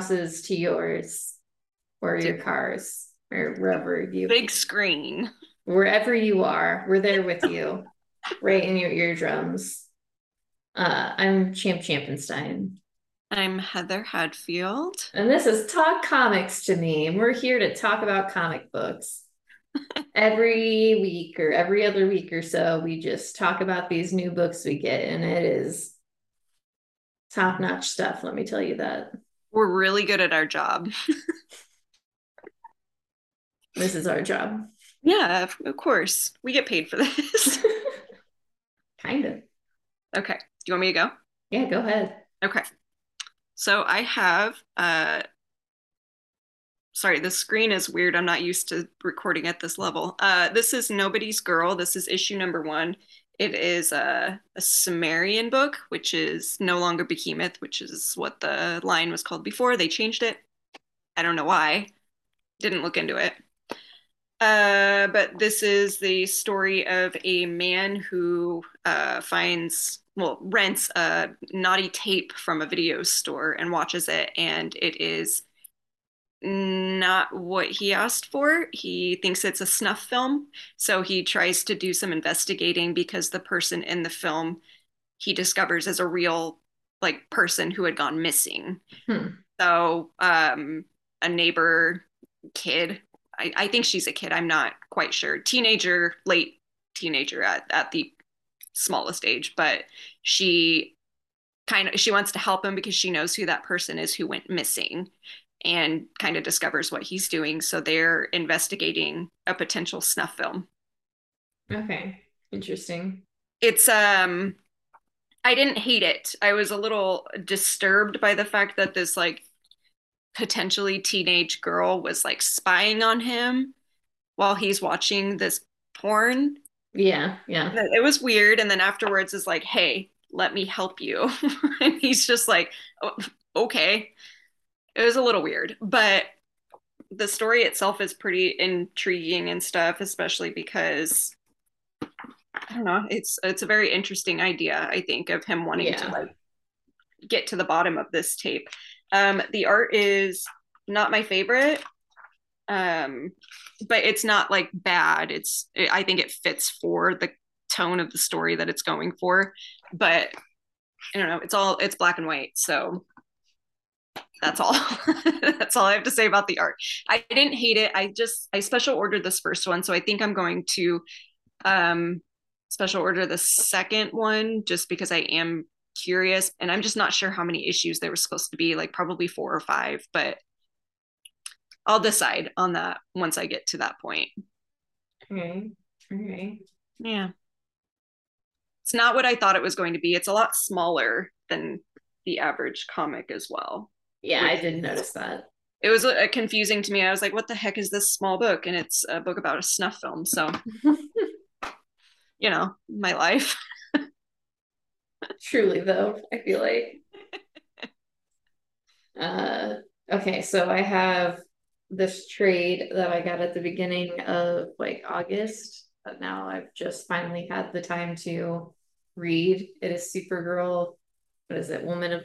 welcome from our houses to yours or your cars or wherever you big screen. Wherever you are, we're there with you, right in your eardrums. Uh, I'm Champ Champenstein. I'm Heather Hadfield. And this is Talk Comics to Me. And we're here to talk about comic books. every week or every other week or so, we just talk about these new books we get, and it is top notch stuff. Let me tell you that. We're really good at our job. this is our job. Yeah, of course. We get paid for this. kind of. Okay. Do you want me to go? Yeah, go ahead. Okay. So I have uh sorry, the screen is weird. I'm not used to recording at this level. Uh this is Nobody's Girl. This is issue number 1. It is a, a Sumerian book, which is no longer Behemoth, which is what the line was called before. They changed it. I don't know why. Didn't look into it. Uh, but this is the story of a man who uh, finds, well, rents a naughty tape from a video store and watches it, and it is not what he asked for. He thinks it's a snuff film. So he tries to do some investigating because the person in the film he discovers is a real like person who had gone missing. Hmm. So um a neighbor kid, I, I think she's a kid, I'm not quite sure. Teenager, late teenager at, at the smallest age, but she kind of she wants to help him because she knows who that person is who went missing and kind of discovers what he's doing. So they're investigating a potential snuff film. Okay. Interesting. It's um I didn't hate it. I was a little disturbed by the fact that this like potentially teenage girl was like spying on him while he's watching this porn. Yeah, yeah. It was weird and then afterwards is like, "Hey, let me help you." and he's just like, oh, "Okay." It was a little weird, but the story itself is pretty intriguing and stuff, especially because I don't know, it's it's a very interesting idea, I think, of him wanting yeah. to like get to the bottom of this tape. Um, the art is not my favorite. Um, but it's not like bad. It's it, I think it fits for the tone of the story that it's going for. But I don't know, it's all it's black and white. So that's all. That's all i have to say about the art. I didn't hate it. I just i special ordered this first one so i think i'm going to um special order the second one just because i am curious and i'm just not sure how many issues there were supposed to be like probably four or five but i'll decide on that once i get to that point. Okay. Okay. Yeah. It's not what i thought it was going to be. It's a lot smaller than the average comic as well yeah, I didn't notice that. It was uh, confusing to me. I was like, what the heck is this small book? And it's a book about a snuff film. So, you know, my life. Truly, though, I feel like. Uh, okay, so I have this trade that I got at the beginning of like August, but now I've just finally had the time to read. It is Supergirl. What is it? Woman of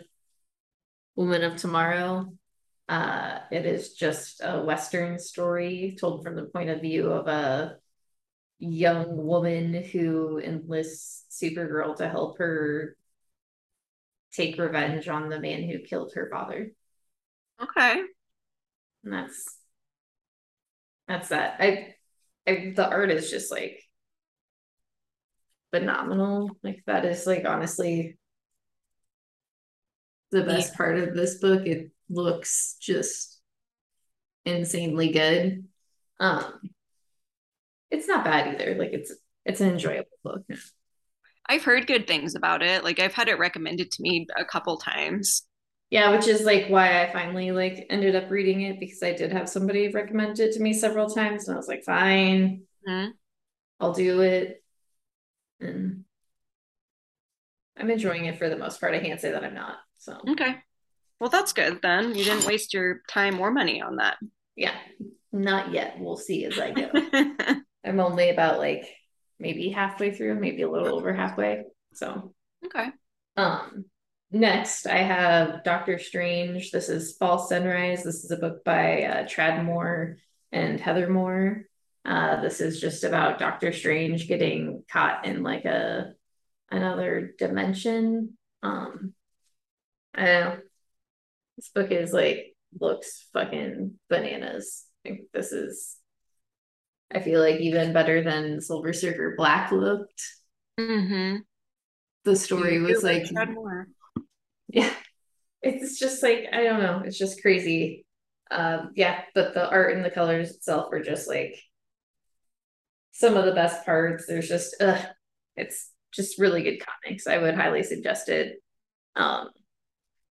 Woman of Tomorrow. Uh, it is just a Western story told from the point of view of a young woman who enlists Supergirl to help her take revenge on the man who killed her father. Okay. And that's that's that. I, I the art is just like phenomenal. Like that is like honestly the best yeah. part of this book. It looks just insanely good. Um it's not bad either. Like it's it's an enjoyable book. I've heard good things about it. Like I've had it recommended to me a couple times. Yeah, which is like why I finally like ended up reading it because I did have somebody recommend it to me several times and I was like, fine, mm-hmm. I'll do it. And I'm enjoying it for the most part. I can't say that I'm not. So okay, well that's good then. You didn't waste your time or money on that. Yeah, not yet. We'll see as I go. I'm only about like maybe halfway through, maybe a little over halfway. So okay. Um, next, I have Doctor Strange. This is Fall Sunrise. This is a book by uh, Tradd Moore and Heather Moore. Uh, this is just about Doctor Strange getting caught in like a another dimension. Um, I don't know. This book is like looks fucking bananas. Like, this is, I feel like even better than Silver Surfer Black looked. Mm-hmm. The story was like, yeah, it's just like I don't know. It's just crazy. Um, yeah, but the art and the colors itself are just like some of the best parts. There's just, uh, it's just really good comics. I would highly suggest it. Um,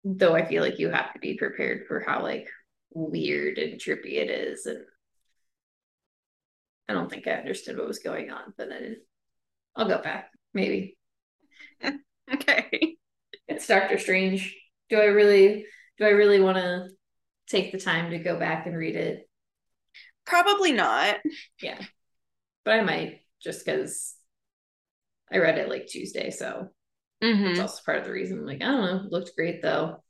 though I feel like you have to be prepared for how like weird and trippy it is, and I don't think I understood what was going on, but then I'll go back maybe. okay. It's Doctor Strange. Do I really? Do I really want to take the time to go back and read it? Probably not. Yeah, but I might just because I read it like Tuesday, so Mm-hmm. it's also part of the reason. I'm like, I don't know, looked great though.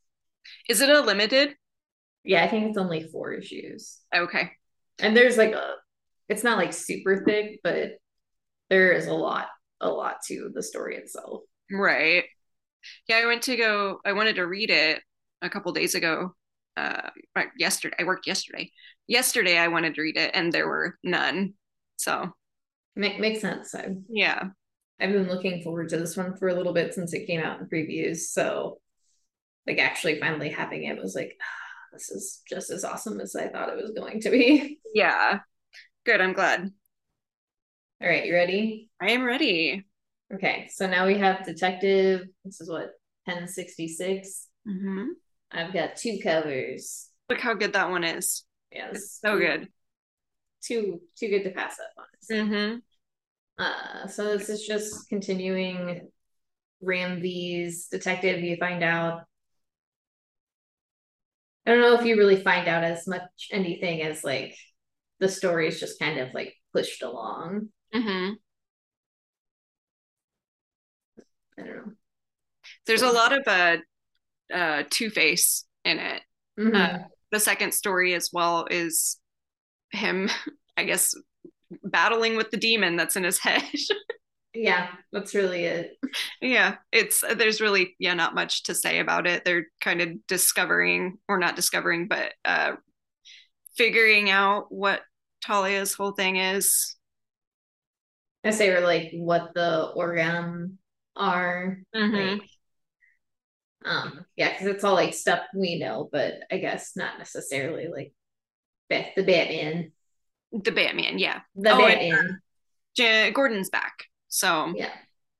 Is it a limited? Yeah, I think it's only four issues, Okay. and there's like a, it's not like super thick, but there is a lot, a lot to the story itself. Right. Yeah, I went to go, I wanted to read it a couple days ago. Uh, right, yesterday. I worked yesterday. Yesterday, I wanted to read it, and there were none. So, Make makes sense. I've yeah. I've been looking forward to this one for a little bit since it came out in previews. So, like, actually finally having it was like, ah, this is just as awesome as I thought it was going to be. Yeah. Good. I'm glad. All right, you ready? I am ready. Okay, so now we have Detective. This is what 1066. Mm-hmm. I've got two covers. Look how good that one is. Yeah, It's so good. Too too good to pass up on. Mm-hmm. Uh, so this is just continuing Ram V's detective. You find out. I don't know if you really find out as much anything as like the story is just kind of like pushed along. Mm-hmm. I don't know. There's a lot of uh, uh, Two Face in it. Mhm. Uh, the second story as well is him, I guess, battling with the demon that's in his head. yeah, that's really it. yeah, it's there's really yeah not much to say about it. They're kind of discovering or not discovering, but uh, figuring out what Talia's whole thing is. I say or like what the Orgham are. Mhm. Like, um, yeah, because it's all like stuff we know, but I guess not necessarily like Beth the Batman. The Batman, yeah. The Oh, and- Batman. J- Gordon's back, so Yeah.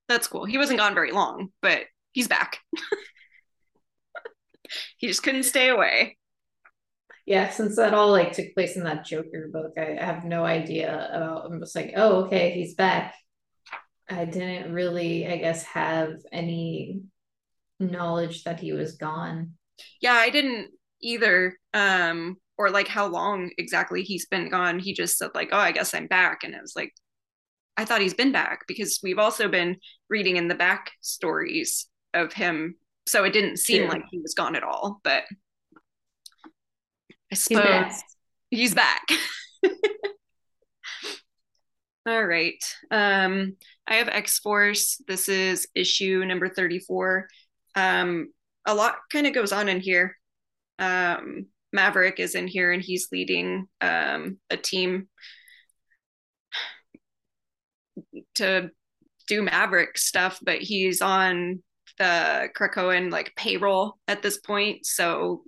that's cool. He wasn't gone very long, but he's back. he just couldn't stay away. Yeah, since that all like took place in that Joker book, I, I have no idea about I'm just like, oh, okay, he's back. I didn't really, I guess, have any knowledge that he was gone. Yeah, I didn't either. Um, or like how long exactly he's been gone. He just said like, "Oh, I guess I'm back," and it was like, I thought he's been back because we've also been reading in the back stories of him, so it didn't seem True. like he was gone at all. But I He's suppose back. he's back. All right. Um, I have X Force. This is issue number 34. Um, a lot kind of goes on in here. Um, Maverick is in here and he's leading um, a team to do Maverick stuff, but he's on the Krakoan like payroll at this point. So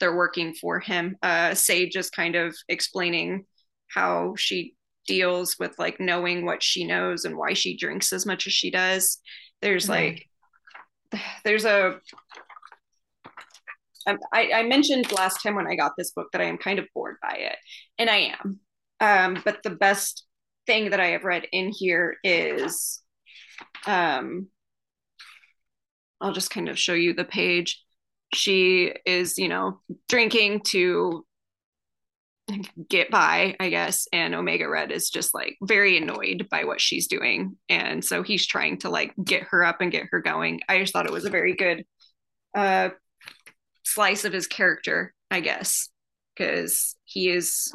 they're working for him. Uh, Sage is kind of explaining how she deals with like knowing what she knows and why she drinks as much as she does. There's Mhm. like, there's a. um, I, I mentioned last time when I got this book that I am kind of bored by it, and I am. Um, but the best thing that I have read in here is, um, I'll just kind of show you the page. She is, you know, drinking to get by, I guess. And Omega Red is just like very annoyed by what she's doing. And so he's trying to like get her up and get her going. I just thought it was a very good uh, slice of his character, I guess, because he is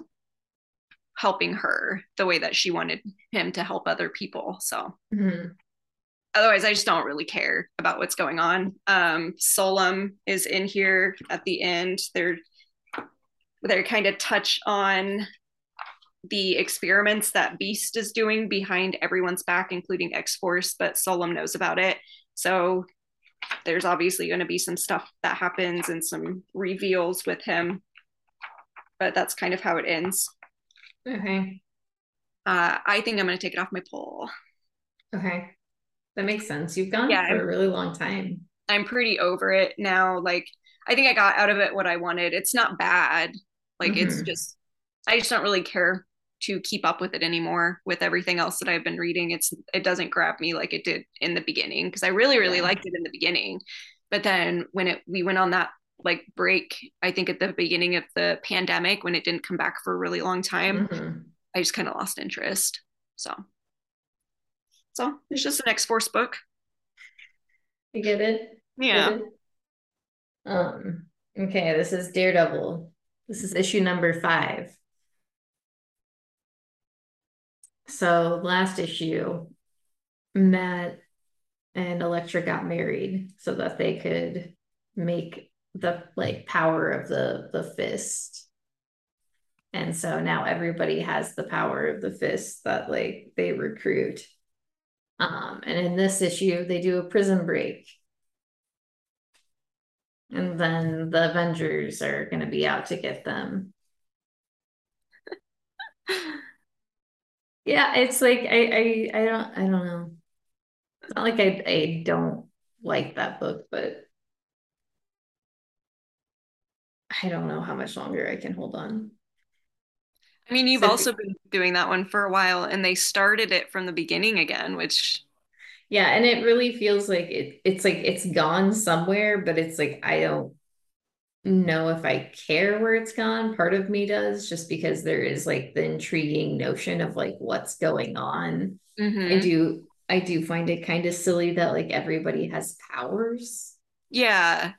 helping her the way that she wanted him to help other people. So. Mm-hmm otherwise I just don't really care about what's going on. Um Solem is in here at the end. They're they kind of touch on the experiments that Beast is doing behind everyone's back, including X Force, but Solem knows about it. So there's obviously going to be some stuff that happens and some reveals with him, but that's kind of how it ends. Okay. Uh, I think I'm going to take it off my poll. Okay. That makes sense. You've gone yeah, for I'm, a really long time. I'm pretty over it now. Like, I think I got out of it what I wanted. It's not bad. Like mm-hmm. it's just I just don't really care to keep up with it anymore with everything else that I've been reading. It's it doesn't grab me like it did in the beginning because I really really yeah. liked it in the beginning. But then when it we went on that like break, I think at the beginning of the pandemic when it didn't come back for a really long time, mm-hmm. I just kind of lost interest. So so it's just an X Force book. You get it? Yeah. Get it? Um okay, this is Daredevil this is issue number five. So last issue, Matt and Elektra got married so that they could make the like power of the the fist. And so now everybody has the power of the fist that like they recruit. Um, and in this issue, they do a prison break and then the Avengers are going to be out to get them. yeah, it's like I, I I don't I don't know. It's not like I I don't like that book, but I don't know how much longer I can hold on. I mean, you've so, also been doing that one for a while, and they started it from the beginning again, which yeah, and it really feels like it it's like it's gone somewhere, but it's like I don't know if I care where it's gone. Part of me does just because there is like the intriguing notion of like what's going on. Mm-hmm. I do I do find it kind of silly that like everybody has powers. Yeah.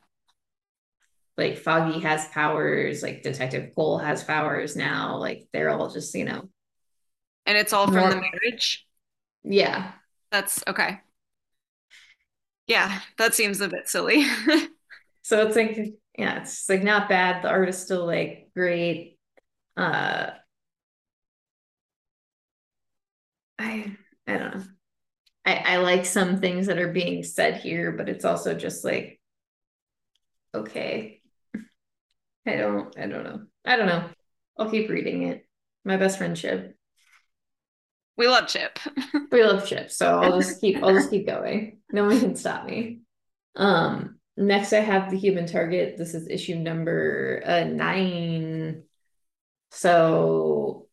Like Foggy has powers, like Detective Cole has powers now. Like they're all just, you know. And it's all from more... the marriage? Yeah. That's okay. Yeah, that seems a bit silly. so it's like, yeah, it's like not bad. The art is still like great. Uh I I don't know. I, I like some things that are being said here, but it's also just like okay. I don't I don't know. I don't know. I'll keep reading it. My best friend Chip. We love Chip. we love Chip. So I'll just keep I'll just keep going. No one can stop me. Um next I have the human target. This is issue number uh nine. So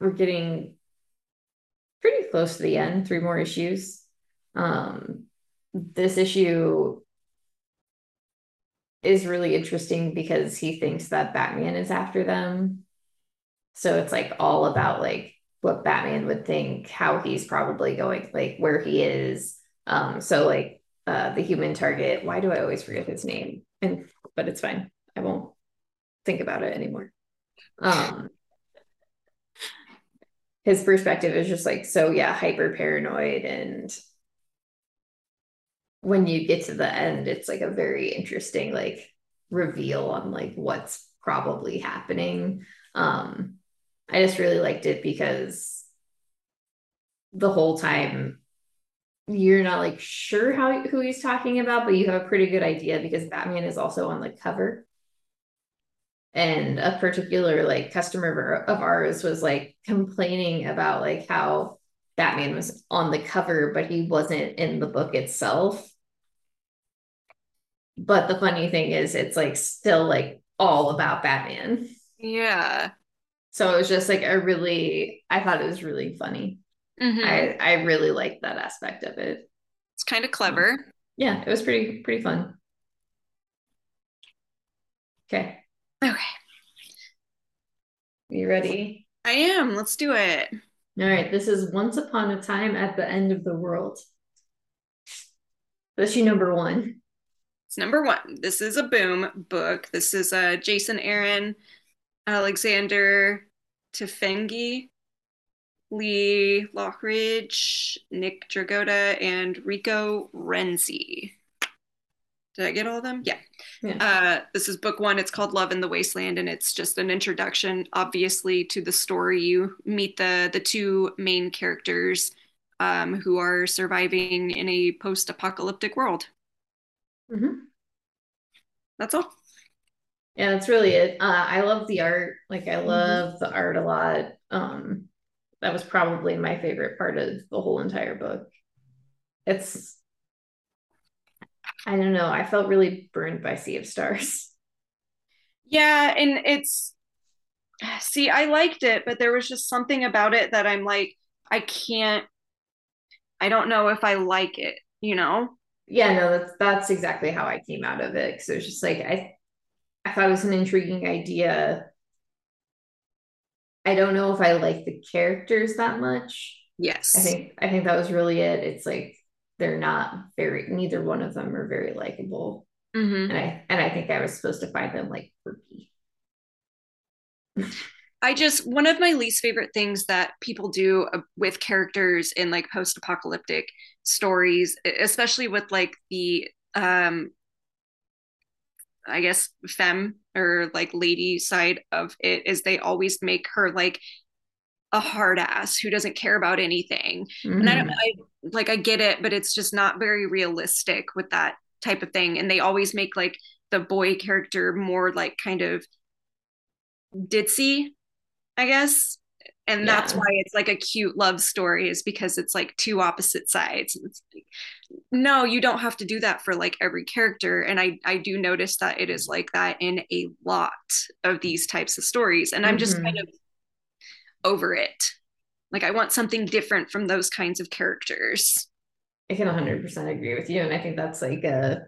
we're getting pretty close to the end, three more issues. Um this issue is really interesting because he thinks that Batman is after them. So it's like all about like what Batman would think, how he's probably going, like where he is. Um, so like uh the human target, why do I always forget his name? And but it's fine. I won't think about it anymore. Um his perspective is just like so yeah, hyper paranoid and when you get to the end, it's like a very interesting like reveal on like what's probably happening. Um I just really liked it because the whole time you're not like sure how who he's talking about, but you have a pretty good idea because Batman is also on the cover. And a particular like customer of ours was like complaining about like how Batman was on the cover, but he wasn't in the book itself. But the funny thing is, it's like still like all about Batman. Yeah. So it was just like a really, I thought it was really funny. Mm-hmm. I I really liked that aspect of it. It's kind of clever. Yeah, it was pretty pretty fun. Okay. Okay. Are You ready? I am. Let's do it. All right. This is Once Upon a Time at the End of the World. Issue number one. It's number one. This is a boom book. This is uh, Jason Aaron, Alexander Tefenkgi, Lee Loughridge, Nick Dragotta, and Rico Renzi. Did I get all of them? Yeah. yeah. Uh, this is book one. It's called Love in the Wasteland, and it's just an introduction, obviously, to the story. You meet the the two main characters um, who are surviving in a post-apocalyptic world. Mm-hmm. That's all. Yeah, that's really it. Uh, I love the art. Like, I mm-hmm. love mm-hmm. the art a lot. Um, that was probably my favorite part of the whole entire book. It's I don't know. I felt really burned by Sea of Stars. Yeah, and it's see, I liked it, but there was just something about it that I'm like, I can't I don't know if I like it, you know? Yeah, no, that's that's exactly how I came out of it. Cause it was just like I I thought it was an intriguing idea. I don't know if I like the characters that much. Yes. I think I think that was really it. It's like they're not very neither one of them are very likable mm-hmm. and i and i think i was supposed to find them like quirky i just one of my least favorite things that people do uh, with characters in like post-apocalyptic stories especially with like the um i guess femme or like lady side of it is they always make her like a hard ass who doesn't care about anything. Mm-hmm. And I don't mm-hmm. I like I get it, but it's just not very realistic with that type of thing. And they always make like the boy character more like kind of ditzy, I guess. And yeah. that's why it's like a cute love story, is because it's like two opposite sides. It's like, no, you don't have to do that for like every character. And I I do notice that it is like that in a lot of these types of stories. And I'm just mm-hmm. kind of over it. Like I want something different from those kinds of characters. I can 100% agree with you and I think that's like a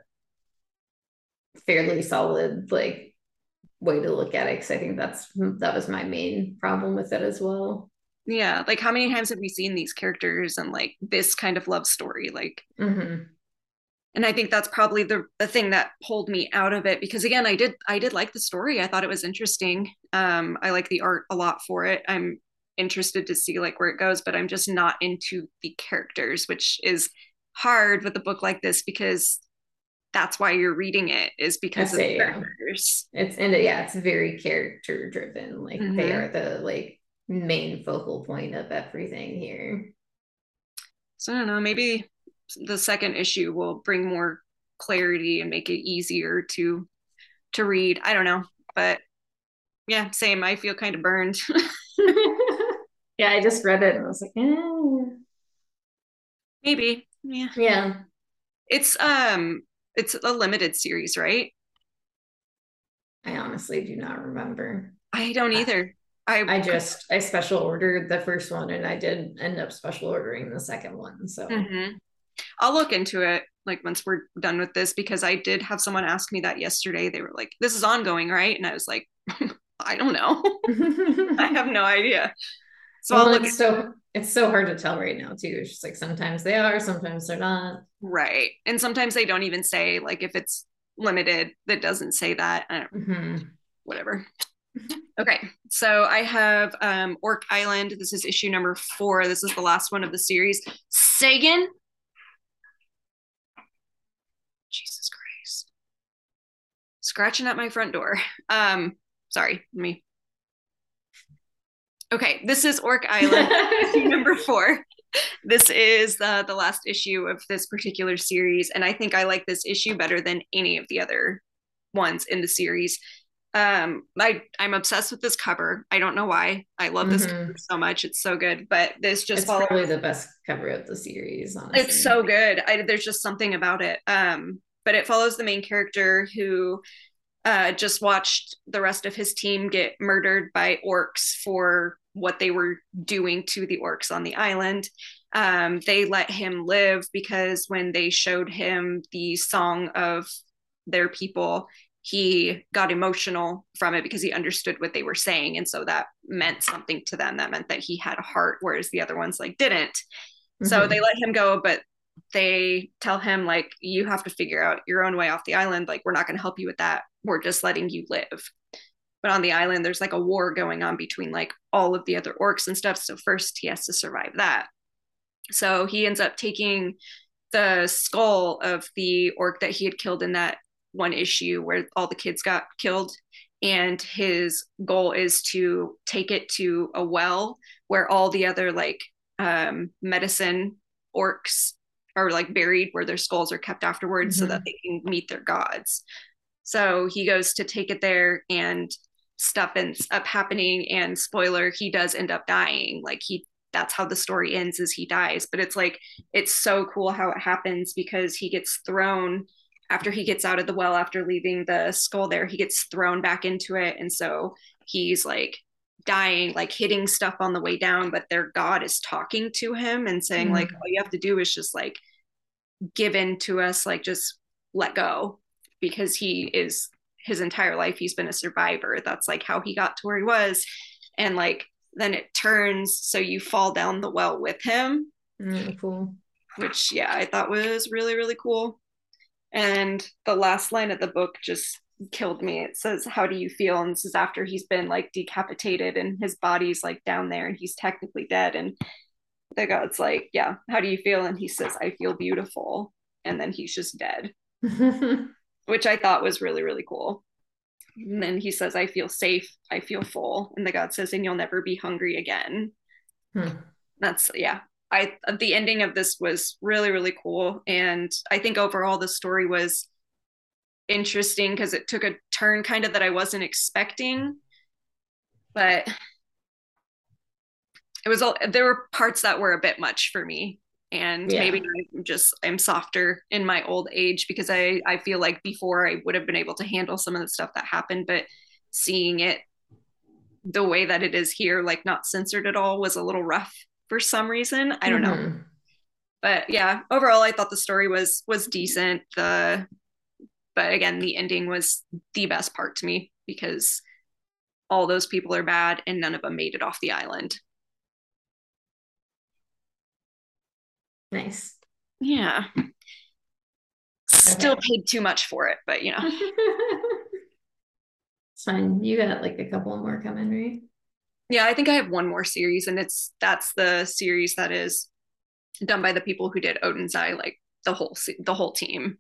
fairly solid like way to look at it cuz I think that's that was my main problem with it as well. Yeah, like how many times have we seen these characters and like this kind of love story like mm-hmm. And i think that's probably the, the thing that pulled me out of it because again i did i did like the story. I thought it was interesting. Um i like the art a lot for it. I'm interested to see like where it goes but i'm just not into the characters which is hard with a book like this because that's why you're reading it is because of the characters yeah. it's and yeah it's very character driven like mm-hmm. they are the like main focal point of everything here so i don't know maybe the second issue will bring more clarity and make it easier to to read i don't know but yeah same i feel kind of burned Yeah, I just read it and I was like, eh. maybe. Yeah. Yeah. It's um it's a limited series, right? I honestly do not remember. I don't either. I I just I special ordered the first one and I did end up special ordering the second one. So mm-hmm. I'll look into it like once we're done with this because I did have someone ask me that yesterday. They were like, "This is ongoing, right?" And I was like, "I don't know. I have no idea." So well, it's so it's so hard to tell right now too. It's just like sometimes they are, sometimes they're not. Right, and sometimes they don't even say like if it's limited that doesn't say that. Mm-hmm. Whatever. Okay, so I have um, Orc Island. This is issue number four. This is the last one of the series. Sagan. Jesus Christ. Scratching at my front door. Um, sorry, let me Okay, this is Orc Island, number four. This is uh, the last issue of this particular series, and I think I like this issue better than any of the other ones in the series. Um, I I'm obsessed with this cover. I don't know why. I love this mm-hmm. cover so much. It's so good. But this just it's follows, probably the best cover of the series. Honestly. It's so good. I, there's just something about it. Um, but it follows the main character who uh, just watched the rest of his team get murdered by orcs for what they were doing to the orcs on the island. Um, they let him live because when they showed him the song of their people, he got emotional from it because he understood what they were saying and so that meant something to them that meant that he had a heart whereas the other ones like didn't mm-hmm. so they let him go but they tell him like you have to figure out your own way off the island. Like we're not going to help you with that. We're just letting you live. But on the island there's like a war going on between like all of the other orcs and stuff. So first he has to survive that. So he ends up taking the skull of the orc that he had killed in that one issue where all the kids got killed. And his goal is to take it to a well where all the other like um, medicine orcs are like buried where their skulls are kept afterwards mm-hmm. so that they can meet their gods. So he goes to take it there and stuff ends up happening and spoiler he does end up dying. Like he that's how the story ends is he dies. But it's like it's so cool how it happens because he gets thrown after he gets out of the well after leaving the skull there he gets thrown back into it. And so he's like dying like hitting stuff on the way down but their god is talking to him and saying mm-hmm. like all you have to do is just like give in to us like just let go because he is his entire life he's been a survivor. That's like how he got to where he was. And like then it turns so you fall down the well with him. Mm, cool. Which yeah i thought was really really cool. And the last line of the book just killed me. It says, How do you feel? And this is after he's been like decapitated and his body's like down there and he's technically dead. And the god's like, Yeah, how do you feel? And he says, I feel beautiful. And then he's just dead, which I thought was really, really cool. And then he says, I feel safe. I feel full. And the god says, And you'll never be hungry again. Hmm. That's, yeah, I the ending of this was really really cool, and I think overall the story was interesting because it took a turn kind of that I wasn't expecting, but it was all there were parts that were a bit much for me and yeah. maybe I'm just I'm softer in my old age because I I feel like before I would have been able to handle some of the stuff that happened but seeing it the way that it is here like not censored at all was a little rough for some reason. I don't mm-hmm. know. But yeah, overall I thought the story was was decent. The but again, the ending was the best part to me because all those people are bad and none of them made it off the island. Nice. Yeah. Still okay. paid too much for it, but you know. it's fine. You got like a couple more coming, right? yeah, I think I have one more series, and it's that's the series that is done by the people who did Odin's Eye, like the whole the whole team.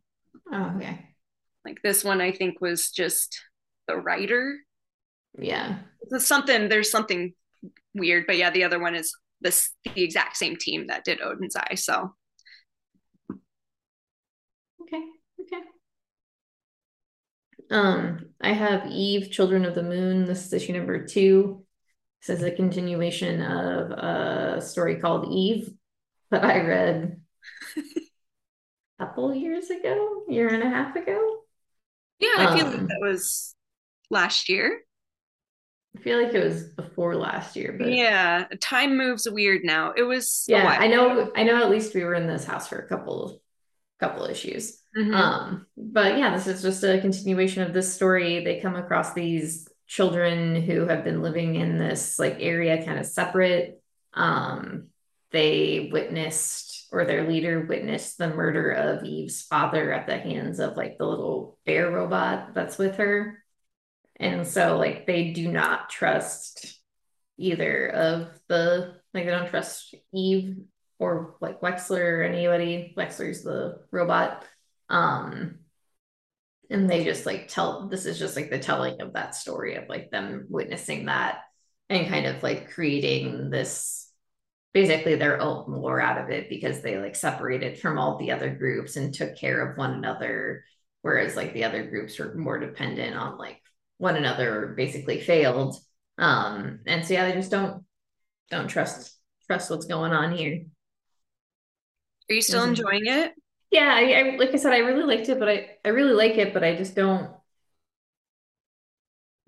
Oh, okay. Like this one, I think was just the writer. Yeah, there's something. There's something weird, but yeah, the other one is this the exact same team that did Odin's Eye. So. Okay. Okay. Um, I have Eve, Children of the Moon. This is issue number two. This is a continuation of a story called Eve that I read a couple years ago, year and a half ago. Yeah, I feel um, like that was last year. I feel like it was before last year, but yeah, time moves weird now. It was yeah. I know. I know. At least we were in this house for a couple, couple issues. Mm-hmm. Um, but yeah, this is just a continuation of this story. They come across these children who have been living in this like area kind of separate um they witnessed or their leader witnessed the murder of Eve's father at the hands of like the little bear robot that's with her. And so like they do not trust either of the like they don't trust Eve or like Wexler or anybody. Wexler's the robot. Um and they just like tell this is just like the telling of that story of like them witnessing that and kind of like creating this basically their own lore out of it because they like separated from all the other groups and took care of one another whereas like the other groups were more dependent on like one another basically failed um and so yeah they just don't don't trust trust what's going on here are you still enjoying it yeah, I, I like I said, I really liked it, but I I really like it, but I just don't.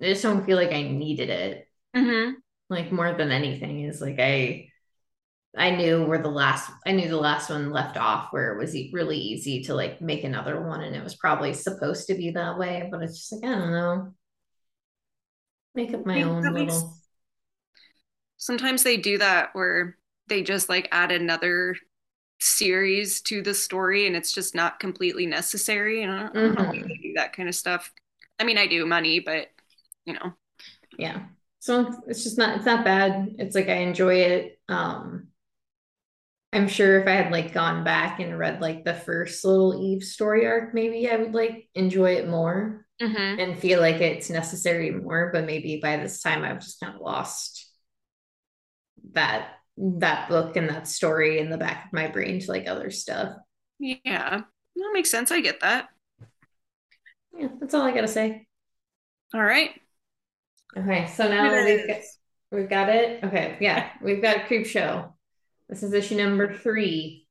I just don't feel like I needed it. Mm-hmm. Like more than anything is like I. I knew where the last I knew the last one left off where it was really easy to like make another one and it was probably supposed to be that way, but it's just like I don't know. Make up my own little makes... Sometimes they do that where they just like add another series to the story and it's just not completely necessary and I don't, mm-hmm. I don't mm-hmm. do that kind of stuff. I mean, I do money, but you know. Yeah. So it's just not it's not bad. It's like I enjoy it. Um I'm sure if I had like gone back and read like the first little Eve story arc, maybe I would like enjoy it more mm-hmm. and feel like it's necessary more. But maybe by this time I've just kind of lost that that book and that story in the back of my brain to like other stuff. Yeah, that makes sense. I get that. Yeah, that's all I gotta say. All right. Okay, so now we've got, we've got it. Okay, yeah, we've got Creepshow. This is issue number three.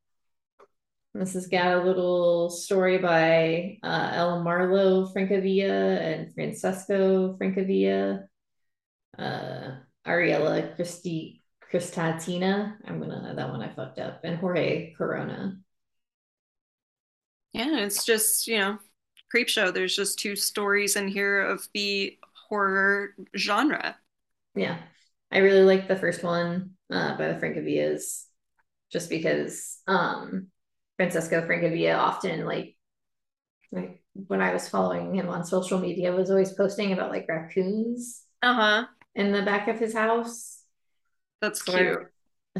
This has got a little story by uh, Ella Marlowe Francavilla and Francesco Francavilla, uh, Ariella Christi Cristatina. I'm gonna that one I fucked up, and Jorge Corona. Yeah, it's just you know, creep show. There's just two stories in here of the horror genre. Yeah, I really like the first one uh, by the Francavillas just because um Francesco Francavilla often like like when I was following him on social media was always posting about like raccoons uh-huh in the back of his house. That's cute.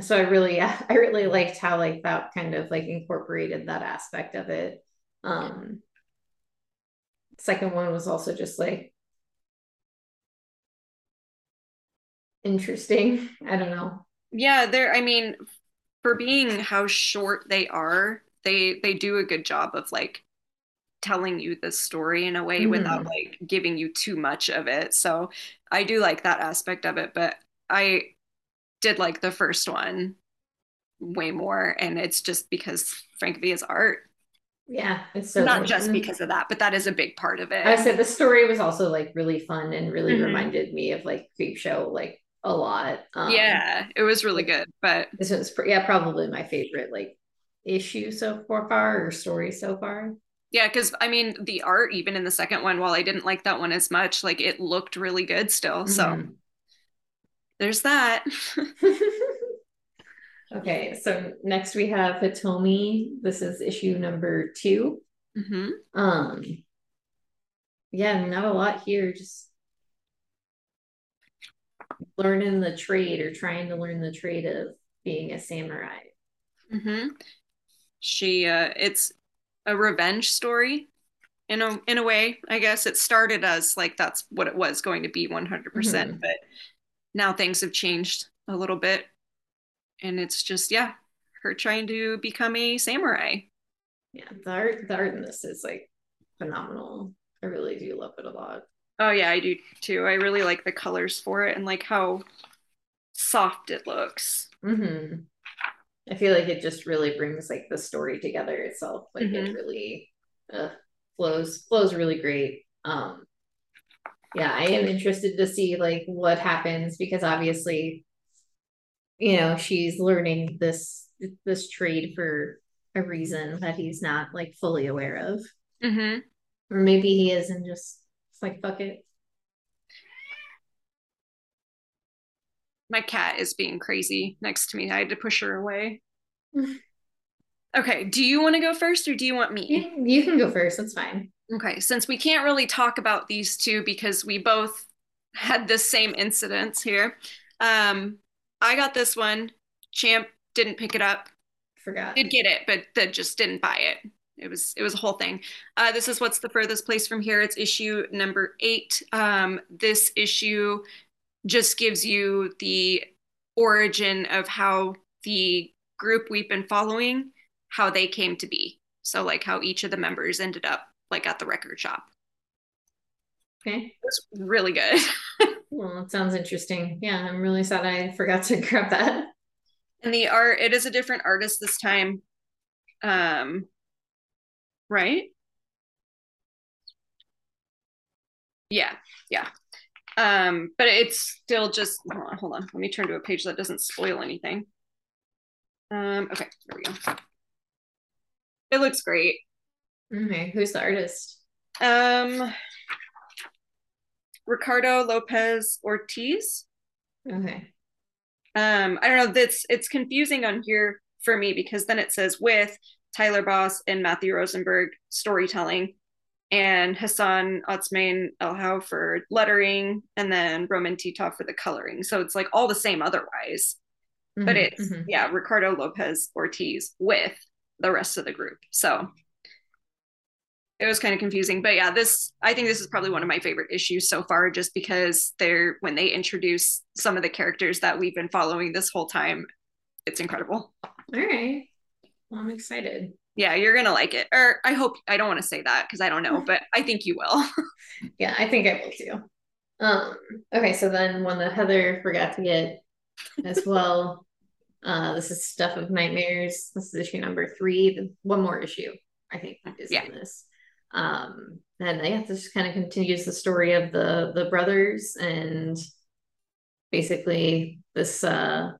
So I really I really liked how like that kind of like incorporated that aspect of it. Um second one was also just like interesting. I don't know. Yeah, there I mean for being how short they are, they they do a good job of like telling you the story in a way mm. without like giving you too much of it. So I do like that aspect of it, but I did like the first one way more and it's just because Francavilla's art. Yeah, it's so not just because of that, but that is a big part of it. I said the story was also like really fun and really mm-hmm. reminded me of like Creepshow, like a lot. Um, yeah, it was really good. But this was yeah probably my favorite like issue so far or story so far. Yeah, because I mean the art even in the second one, while I didn't like that one as much, like it looked really good still. So mm-hmm. there's that. okay, so next we have Hitomi. This is issue number 2 mm-hmm. Um, yeah, not a lot here. Just learning the trade or trying to learn the trade of being a samurai. Mm-hmm. She, uh, it's a revenge story in a in a way. I guess it started as like that's what it was going to be 100, percent mm-hmm. but now things have changed a little bit, and it's just yeah, her trying to become a samurai. Yeah, the art the art in this is like phenomenal. I really do love it a lot. Oh yeah, I do too. I really like the colors for it and like how soft it looks. Mm-hmm. I feel like it just really brings like the story together itself. Like mm-hmm. it really uh, flows flows really great. Um, yeah, I am interested to see like what happens because obviously, you know, she's learning this this trade for a reason that he's not like fully aware of, mm-hmm. or maybe he is and just it's like, fuck it. My cat is being crazy next to me. I had to push her away. okay. Do you want to go first or do you want me? You can go first. That's fine. Okay. Since we can't really talk about these two because we both had the same incidents here, um, I got this one. Champ didn't pick it up. Forgot. Did get it, but that just didn't buy it it was it was a whole thing. Uh, this is what's the furthest place from here. It's issue number eight. Um, this issue just gives you the origin of how the group we've been following, how they came to be. So like how each of the members ended up like at the record shop. Okay, it's really good. well, it sounds interesting. Yeah, I'm really sad I forgot to grab that. And the art, it is a different artist this time. Um, right? Yeah, yeah. Um, but it's still just hold on, hold on. Let me turn to a page that doesn't spoil anything. Um, okay, there we go. It looks great. Okay, who's the artist? Um, Ricardo Lopez Ortiz. Okay. Um, I don't know. That's it's confusing on here for me because then it says with Tyler Boss and Matthew Rosenberg storytelling, and Hassan Otsmane Elhaou for lettering, and then Roman Titov for the coloring. So it's like all the same otherwise. Mm-hmm, but it's mm-hmm. yeah, Ricardo Lopez Ortiz with the rest of the group. So it was kind of confusing but yeah this i think this is probably one of my favorite issues so far just because they're when they introduce some of the characters that we've been following this whole time it's incredible all right well, i'm excited. Yeah you're gonna like it. Or i hope i don't want to say that because i don't know but i think you will. Yeah i think i will too. Um okay so then one that heather forgot to get as well uh this is stuff of nightmares. This is issue number three. One more issue i think is yeah. in this. Um, and yeah, this kind of continues the story of the the brothers and basically this uh,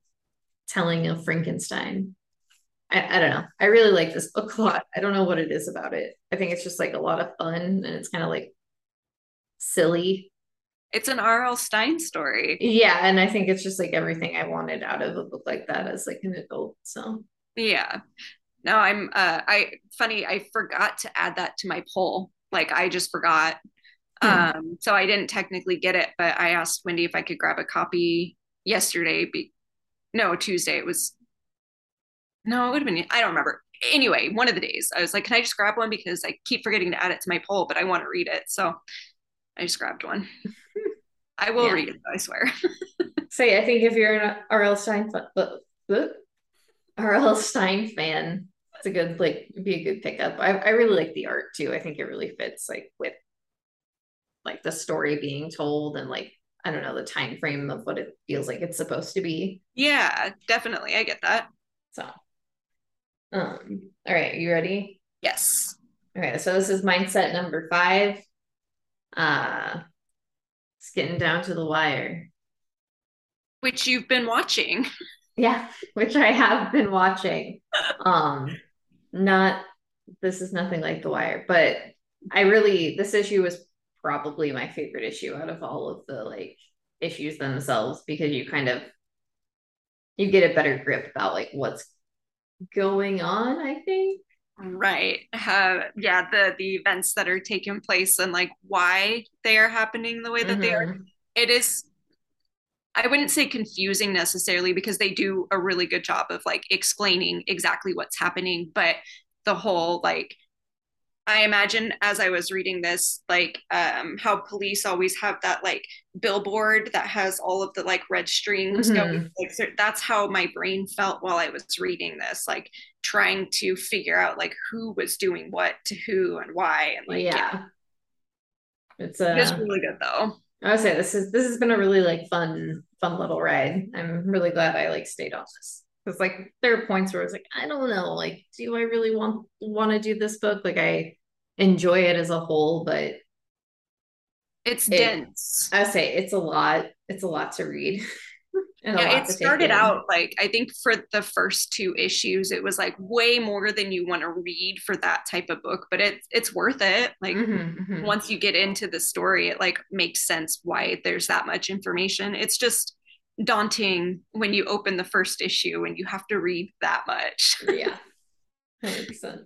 telling of Frankenstein. I, I don't know. I really like this book a lot. I don't know what it is about it. I think it's just like a lot of fun and it's kind of like silly. It's an R.L. Stine story. Yeah, and I think it's just like everything I wanted out of a book like that as like an adult. So yeah, no, I'm uh I funny, I forgot to add that to my poll. Like I just forgot. Hmm. Um, so I didn't technically get it, but I asked Wendy if I could grab a copy yesterday. Be- no, Tuesday. It was no, it would have been I don't remember. Anyway, one of the days I was like, can I just grab one because I keep forgetting to add it to my poll, but I want to read it. So I just grabbed one. I will yeah. read it, I swear. Say, I think if you're an R.L. Stine, uh, uh, R.L. Stine fan, it's a good like be a good pickup. I, I really like the art too. I think it really fits like with like the story being told and like I don't know the time frame of what it feels like it's supposed to be. Yeah, definitely. I get that. So um all right, you ready? Yes. Okay, so this is mindset number five. Uh it's getting down to the wire. Which you've been watching. Yeah, which I have been watching. Um not this is nothing like The Wire, but I really this issue was probably my favorite issue out of all of the like issues themselves because you kind of you get a better grip about like what's going on, I think. Right. Uh, yeah, the the events that are taking place and like why they are happening the way that mm-hmm. they are. Mm-hmm. It is I wouldn't say confusing necessarily because they do a really good job of like explaining exactly what's happening, but the whole like I imagine as I was reading this, like um, how police always have that like billboard that has all of the like red strings mm-hmm. going. Like that's how my brain felt while I was reading this, like trying to figure out like who was doing what to who and why. And like yeah, yeah. it's uh, it's really good though. I would say this is this has been a really like fun fun little ride. I'm really glad I like stayed on this because like there are points where I was like I don't know like do I really want want to do this book like I enjoy it as a whole but it's it, dense. I say it's a lot. It's a lot to read. yeah, it started out like I think for the first two issues, it was like way more than you want to read for that type of book, but it's it's worth it. Like mm-hmm, mm-hmm. once you get into the story, it like makes sense why there's that much information. It's just daunting when you open the first issue and you have to read that much. yeah, hundred percent.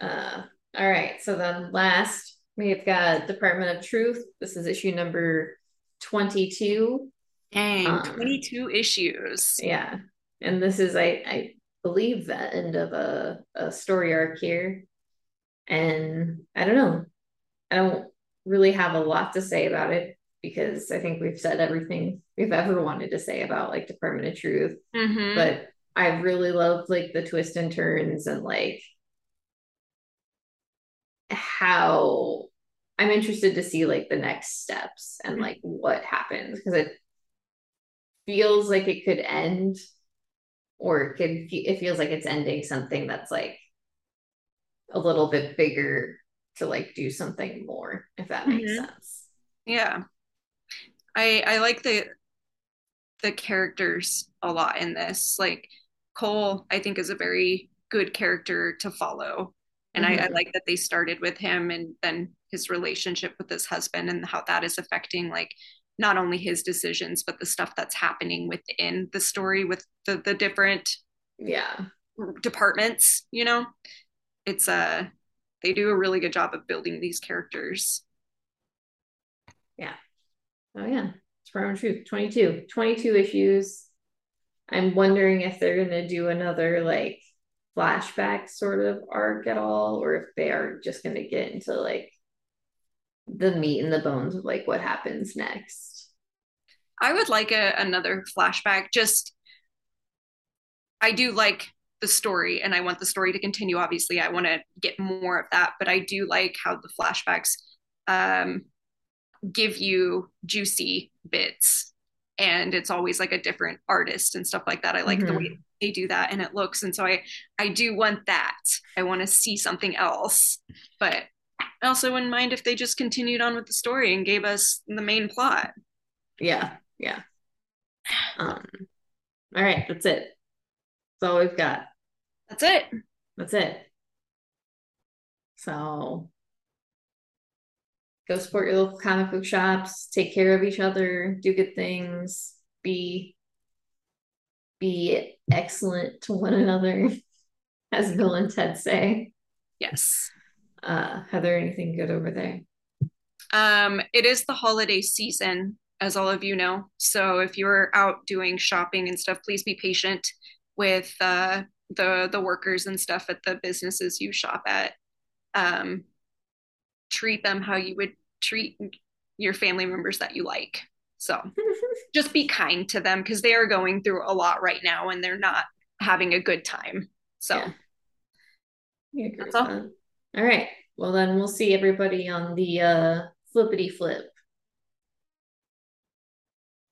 Uh, all right, so then last we've got Department of Truth. This is issue number twenty-two Dang, um, 22 issues. Yeah. And this is, I, I believe, the end of a, a story arc here. And I don't know. I don't really have a lot to say about it because I think we've said everything we've ever wanted to say about like Department of Truth. Mm-hmm. But I really loved like the twists and turns and like how I'm interested to see like the next steps and like what happens because it feels like it could end or it could it feels like it's ending something that's like a little bit bigger to like do something more if that makes mm-hmm. sense yeah i i like the the characters a lot in this like Cole, I think, is a very good character to follow. And mm-hmm. I, I, like that they started with him and then his relationship with his husband and how that is affecting like not only his decisions, but the stuff that's happening within the story with the the different yeah departments, you know. It's a uh, they do a really good job of building these characters. Yeah. Oh yeah. It's Forever Truth. 22. 22 issues. I'm wondering if they're gonna do another like flashback sort of arc at all, or if they are just gonna get into like the meat and the bones of like what happens next. I would like a, another flashback. Just I do like the story and I want the story to continue. Obviously, I want to get more of that, but I do like how the flashbacks um, give you juicy bits and it's always like a different artist and stuff like that. I like mm-hmm. the way they do that and it looks and so I I do want that. I want to see something else. But I also wouldn't mind if they just continued on with the story and gave us the main plot. Yeah, yeah. Um all right, that's it. That's all we've got. That's it. That's it. So go support your local comic book shops, take care of each other, do good things, be be excellent to one another, as Bill and Ted say. Yes. Uh, Heather, anything good over there? Um, it is the holiday season, as all of you know. So if you're out doing shopping and stuff, please be patient with uh, the the workers and stuff at the businesses you shop at. Um, treat them how you would treat your family members that you like. So just be kind to them because they are going through a lot right now and they're not having a good time. So yeah. that's all. All right. Well, then we'll see everybody on the uh, flippity flip.